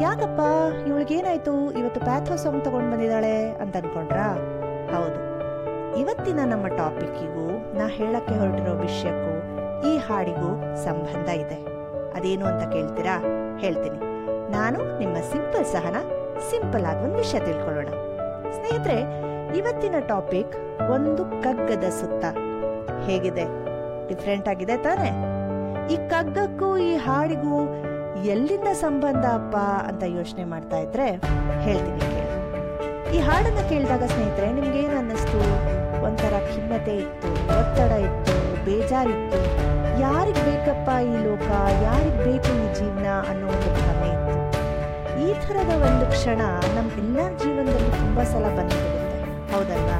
ಏನಾಯ್ತು? ಇವತ್ತು ಪ್ಯಾಥೋ ಸಾಂಗ್ ತಗೊಂಡು ಬಂದಿದ್ದಾಳೆ ಅಂತ ಅನ್ಕೊಂಡ್ರಾ? ಹೌದು. ಇವತ್ತಿನ ನಮ್ಮ ಟಾಪಿಕ್ಕಿಗೂ ನಾ ಹೇಳಕ್ಕೆ ಹೊರಟಿರೋ ವಿಷಯಕ್ಕೂ, ಈ ಹಾಡಿಗೂ ಸಂಬಂಧ ಇದೆ. ಅದೇನು ಅಂತ ಕೇಳ್ತೀರಾ? ಹೇಳ್ತೀನಿ. ನಾನು ನಿಮ್ಮ ಸಿಂಪಲ್ ಸಹನ, ಸಿಂಪಲ್ ಆಗಿ ಒಂದು ವಿಷಯ ತಿಳ್ಕೊಳ್ಳೋಣ. ಸ್ನೇಹಿತರೆ, ಇವತ್ತಿನ ಟಾಪಿಕ್ ಒಂದು ಕಗ್ಗದ ಸುತ್ತ. ಹೇಗಿದೆ? ಡಿಫ್ರೆಂಟ್ ಆಗಿದೆ ತಾನೆ? ಈ ಕಗ್ಗಕ್ಕೂ ಈ ಹಾಡಿಗೂ ಎಲ್ಲಿಂದ ಸಂಬಂಧ ಅಪ್ಪ ಅಂತ ಯೋಚನೆ ಮಾಡ್ತಾ ಇದ್ರೆ ಹೇಳ್ತೀನಿ ಈ ಹಾಡನ್ನ ಕೇಳಿದಾಗ ಸ್ನೇಹಿತರೆ ನಿಮ್ಗೆ ಏನ್ ಅನ್ನಿಸ್ತು? ಒಂಥರ ಖಿನ್ನತೆ ಇತ್ತು, ಒತ್ತಡ ಇತ್ತು, ಬೇಜಾರಿತ್ತು. ಯಾರಿಗೆ ಬೇಕಪ್ಪ ಈ ಲೋಕ? ಯಾರಿಗೆ ಬೇಕು ಈ ಜೀವನ ಅನ್ನೋ ಒಂದು ಭ್ರಮೆ ಇತ್ತು. ಈ ಥರದ ಒಂದು ಕ್ಷಣ ನಮ್ಮ ಎಲ್ಲ ಜೀವನದಲ್ಲಿ ತುಂಬಾ ಸಲ ಬಂದಿರುತ್ತೆ ಹೌದಲ್ವಾ?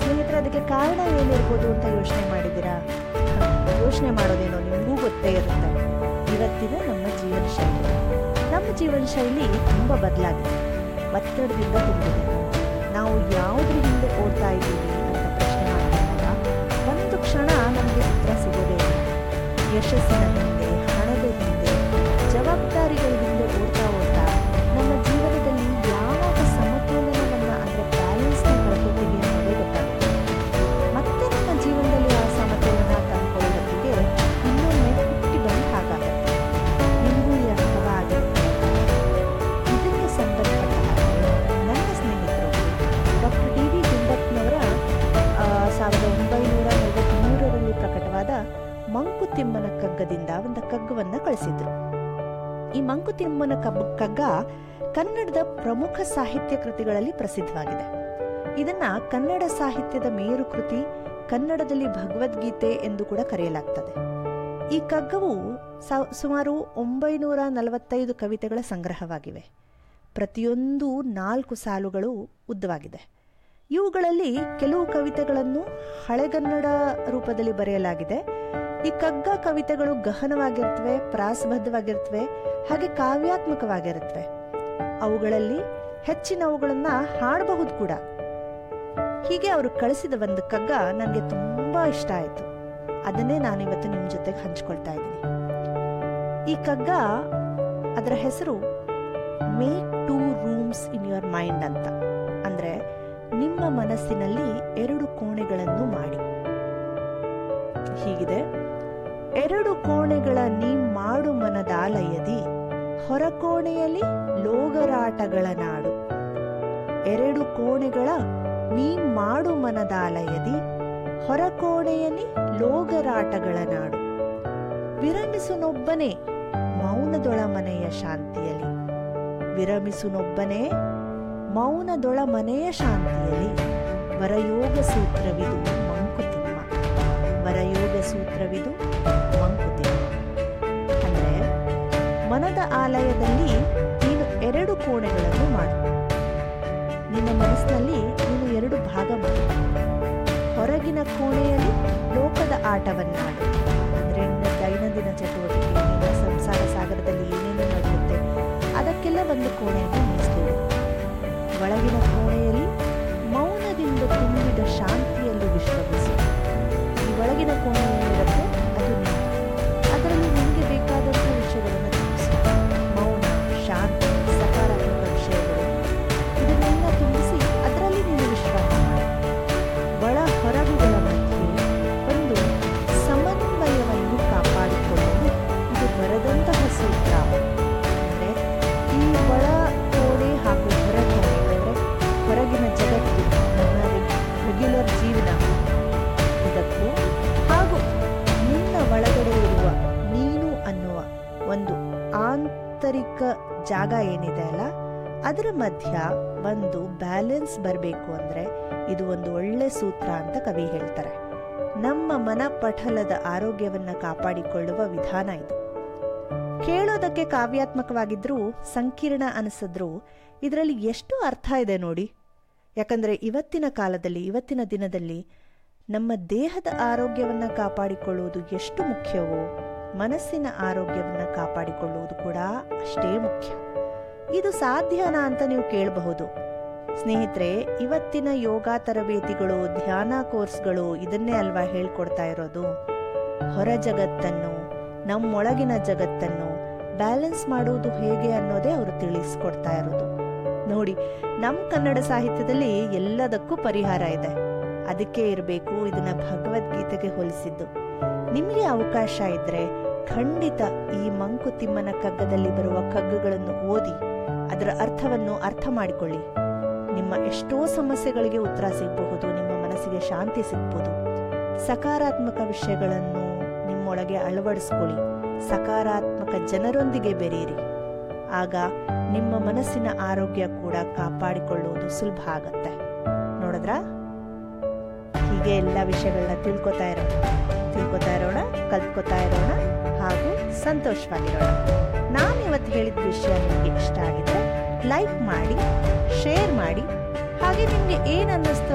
ಸ್ನೇಹಿತರೆ, ಅದಕ್ಕೆ ಕಾರಣ ಏನಿರ್ಬೋದು ಅಂತ ಯೋಚನೆ ಮಾಡಿದ್ದೀರಾ? ಯೋಚನೆ ಮಾಡೋದೇನೋ ನಿಮಗೂ ಗೊತ್ತೇ ಇರುತ್ತೆ. ಇವತ್ತಿನ ನಮ್ಮ ಜೀವನ ಶೈಲಿ. ನಮ್ಮ ಜೀವನ ಶೈಲಿ ತುಂಬ ಬದಲಾಗಿದೆ, ಒತ್ತಡದಿಂದ ತುಂಬಿದೆ. ನಾವು ಯಾವುದ್ರ ಹಿಂದೆ ಓಡ್ತಾ ಇದ್ದೀವಿ ಅಂತ ಪ್ರಶ್ನೆ ಮಾಡಿದಾಗ, ಒಂದು ಕ್ಷಣ ನಮಗೆ ಉತ್ತರ ಸಿಗೋದೇ ಯಶಸ್ಸಿನ ಸಾವಿರದ ಒಂಬೈನೂರ ನಲವತ್ತ್ಮೂರರಲ್ಲಿ ಪ್ರಕಟವಾದ ಮಂಕುತಿಮ್ಮನ ಕಗ್ಗದಿಂದ ಒಂದು ಕಗ್ಗವನ್ನು ಕಳಿಸಿದ್ರು. ಈ ಮಂಕುತಿಮ್ಮನ ಕಬ್, ಕಗ್ಗ ಕನ್ನಡದ ಪ್ರಮುಖ ಸಾಹಿತ್ಯ ಕೃತಿಗಳಲ್ಲಿ ಪ್ರಸಿದ್ಧವಾಗಿದೆ. ಇದನ್ನ ಕನ್ನಡ ಸಾಹಿತ್ಯದ ಮೇರು ಕೃತಿ ಕನ್ನಡದಲ್ಲಿ ಭಗವದ್ಗೀತೆ ಎಂದು ಕೂಡ ಕರೆಯಲಾಗ್ತದೆ. ಈ ಕಗ್ಗವು ಸುಮಾರು ಒಂಬೈನೂರ ನಲವತ್ತೈದು ಕವಿತೆಗಳ ಸಂಗ್ರಹವಾಗಿವೆ. ಪ್ರತಿಯೊಂದು ನಾಲ್ಕು ಸಾಲುಗಳು ಉದ್ದವಾಗಿದೆ. ಇವುಗಳಲ್ಲಿ ಕೆಲವು ಕವಿತೆಗಳನ್ನು ಹಳೆಗನ್ನಡ ರೂಪದಲ್ಲಿ ಬರೆಯಲಾಗಿದೆ. ಈ ಕಗ್ಗ ಕವಿತೆಗಳು ಗಹನವಾಗಿರ್ತವೆ ಪ್ರಾಸಬದ್ಧವಾಗಿರ್ತವೆ ಹಾಗೆ ಕಾವ್ಯಾತ್ಮಕವಾಗಿರುತ್ತವೆ. ಅವುಗಳಲ್ಲಿ ಹೆಚ್ಚಿನವುಗಳನ್ನ ಹಾಡಬಹುದು ಕೂಡ. ಹೀಗೆ ಅವರು ಕಳಿಸಿದ ಒಂದು ಕಗ್ಗ ನನಗೆ ತುಂಬಾ ಇಷ್ಟ ಆಯಿತು. ಅದನ್ನೇ ನಾನು ಇವತ್ತು ನಿಮ್ಮ ಜೊತೆಗೆ ಹಂಚ್ಕೊಳ್ತಾ ಇದ್ದೀನಿ. ಈ ಕಗ್ಗ ಅದರ ಹೆಸರು make two rooms in your mind ಅಂತ. ಅಂದ್ರೆ ನಿಮ್ಮ ಮನಸ್ಸಿನಲ್ಲಿ ಎರಡು ಕೋಣೆಗಳನ್ನು ಮಾಡಿ. ಹೀಗಿದೆ. ಎರಡು ಕೋಣೆಗಳ ನೀ ಮಾಡು ಮನದಾಲಯದಿ ಹೊರಕೋಣೆಯಲ್ಲಿ ಲೋಗರಾಟಗಳ ನಾಡು. ಎರಡು ಕೋಣೆಗಳ ನೀ ಮಾಡು ಮನದಾಲಯದಿ ಹೊರಕೋಣೆಯಲ್ಲಿ ಲೋಗರಾಟಗಳ ನಾಡು. ವಿರಮಿಸುನೊಬ್ಬನೇ ಮೌನದೊಳ ಮನೆಯ ಶಾಂತಿಯಲ್ಲಿ. ವಿರಮಿಸುನೊಬ್ಬನೇ ಮೌನದೊಳ ಮನೆಯ ಶಾಂತಿಯಲ್ಲಿ ವರಯೋಗ ಸೂತ್ರವಿದು ಮಂಕುತಿಮ್ಮ. ವರಯೋಗ ಸೂತ್ರವಿದು ಮಂಕುತಿಮ್ಮ. ಅಂದರೆ ಮನದ ಆಲಯದಲ್ಲಿ ನೀನು ಎರಡು ಕೋಣೆಗಳನ್ನು ಮಾಡು. ನಿನ್ನ ಮನಸ್ಸಿನಲ್ಲಿ ನೀನು ಎರಡು ಭಾಗ ಮಾಡು. ಹೊರಗಿನ ಕೋಣೆಯಲ್ಲಿ ಲೋಕದ ಆಟವನ್ನಾಡು. ಅಂದರೆ ನಿನ್ನ ದೈನಂದಿನ ಚಟುವಟಿಕೆ ನಿನ್ನ ಸಂಸಾರ ಸಾಗರದಲ್ಲಿ ಏನೇನು ನಡೆಯುತ್ತೆ, ಅದಕ್ಕೆಲ್ಲ ಒಂದು ಕೋಣೆಯನ್ನು ಒಂದು ಆಂತರಿಕ ಜಾಗ ಏನಿದೆ ಅಲ್ಲ, ಅದರ ಮಧ್ಯ ಒಂದು ಬ್ಯಾಲೆನ್ಸ್ ಬರಬೇಕು ಅಂದ್ರೆ ಇದು ಒಂದು ಒಳ್ಳೆ ಸೂತ್ರ ಅಂತ ಕವಿ ಹೇಳ್ತಾರೆ. ನಮ್ಮ ಮನ ಪಠಲದ ಆರೋಗ್ಯವನ್ನ ಕಾಪಾಡಿಕೊಳ್ಳುವ ವಿಧಾನ ಇದು. ಕೇಳೋದಕ್ಕೆ ಕಾವ್ಯಾತ್ಮಕವಾಗಿದ್ರೂ ಸಂಕೀರ್ಣ ಅನಿಸಿದ್ರೂ ಇದರಲ್ಲಿ ಎಷ್ಟು ಅರ್ಥ ಇದೆ ನೋಡಿ. ಯಾಕಂದ್ರೆ ಇವತ್ತಿನ ಕಾಲದಲ್ಲಿ, ಇವತ್ತಿನ ದಿನದಲ್ಲಿ ನಮ್ಮ ದೇಹದ ಆರೋಗ್ಯವನ್ನ ಕಾಪಾಡಿಕೊಳ್ಳುವುದು ಎಷ್ಟು ಮುಖ್ಯವೋ ಮನಸ್ಸಿನ ಆರೋಗ್ಯವನ್ನು ಕಾಪಾಡಿಕೊಳ್ಳುವುದು ಕೂಡ ಅಷ್ಟೇ ಮುಖ್ಯ. ಇದು ಸಾಧ್ಯನಾ ಅಂತ ನೀವು ಕೇಳಬಹುದು. ಸ್ನೇಹಿತರೆ, ಇವತ್ತಿನ ಯೋಗ ತರಬೇತಿಗಳು, ಧ್ಯಾನ ಕೋರ್ಸ್ಗಳು ಇದನ್ನೇ ಅಲ್ವಾ ಹೇಳ್ಕೊಡ್ತಾ ಇರೋದು? ಹೊರ ಜಗತ್ತನ್ನು, ನಮ್ಮೊಳಗಿನ ಜಗತ್ತನ್ನು ಬ್ಯಾಲೆನ್ಸ್ ಮಾಡುವುದು ಹೇಗೆ ಅನ್ನೋದೇ ಅವರು ತಿಳಿಸ್ಕೊಡ್ತಾ ಇರೋದು. ನೋಡಿ ನಮ್ಮ ಕನ್ನಡ ಸಾಹಿತ್ಯದಲ್ಲಿ ಎಲ್ಲದಕ್ಕೂ ಪರಿಹಾರ ಇದೆ. ಅದಕ್ಕೆ ಇರಬೇಕು ಇದನ್ನ ಭಗವದ್ಗೀತೆಗೆ ಹೋಲಿಸಿದ್ದು. ನಿಮಗೆ ಅವಕಾಶ ಇದ್ರೆ ಖಂಡಿತ ಈ ಮಂಕುತಿಮ್ಮನ ಕಗ್ಗದಲ್ಲಿ ಬರುವ ಕಗ್ಗಗಳನ್ನು ಓದಿ ಅದರ ಅರ್ಥವನ್ನು ಅರ್ಥ ಮಾಡಿಕೊಳ್ಳಿ. ನಿಮ್ಮ ಎಷ್ಟೋ ಸಮಸ್ಯೆಗಳಿಗೆ ಉತ್ತರ ಸಿಗಬಹುದು, ನಿಮ್ಮ ಮನಸ್ಸಿಗೆ ಶಾಂತಿ ಸಿಗ್ಬೋದು ಸಕಾರಾತ್ಮಕ ವಿಷಯಗಳನ್ನು ನಿಮ್ಮೊಳಗೆ ಅಳವಡಿಸ್ಕೊಳ್ಳಿ. ಸಕಾರಾತ್ಮಕ ಜನರೊಂದಿಗೆ ಬೆರೆಯಿರಿ. ಆಗ ನಿಮ್ಮ ಮನಸ್ಸಿನ ಆರೋಗ್ಯ ಕೂಡ ಕಾಪಾಡಿಕೊಳ್ಳುವುದು ಸುಲಭ ಆಗತ್ತೆ. ನೋಡಿದ್ರಾ? ಹೀಗೆ ಎಲ್ಲ ವಿಷಯಗಳನ್ನ ತಿಳ್ಕೊತಾ ಇರೋಣ ತಿಳ್ಕೊತಾ ಇರೋಣ, ಕಲ್ತ್ಕೊತಾ ಇರೋಣ ಹಾಗೂ ಸಂತೋಷವಾಗಿರೋಣ. ನಾನು ಇವತ್ತು ಹೇಳಿದ ವಿಷಯ ನಿಮಗೆ ಇಷ್ಟ ಆಗಿದ್ರೆ ಲೈಕ್ ಮಾಡಿ ಶೇರ್ ಮಾಡಿ, ಹಾಗೆ ನಿಮಗೆ ಏನು ಅನ್ನಿಸ್ತು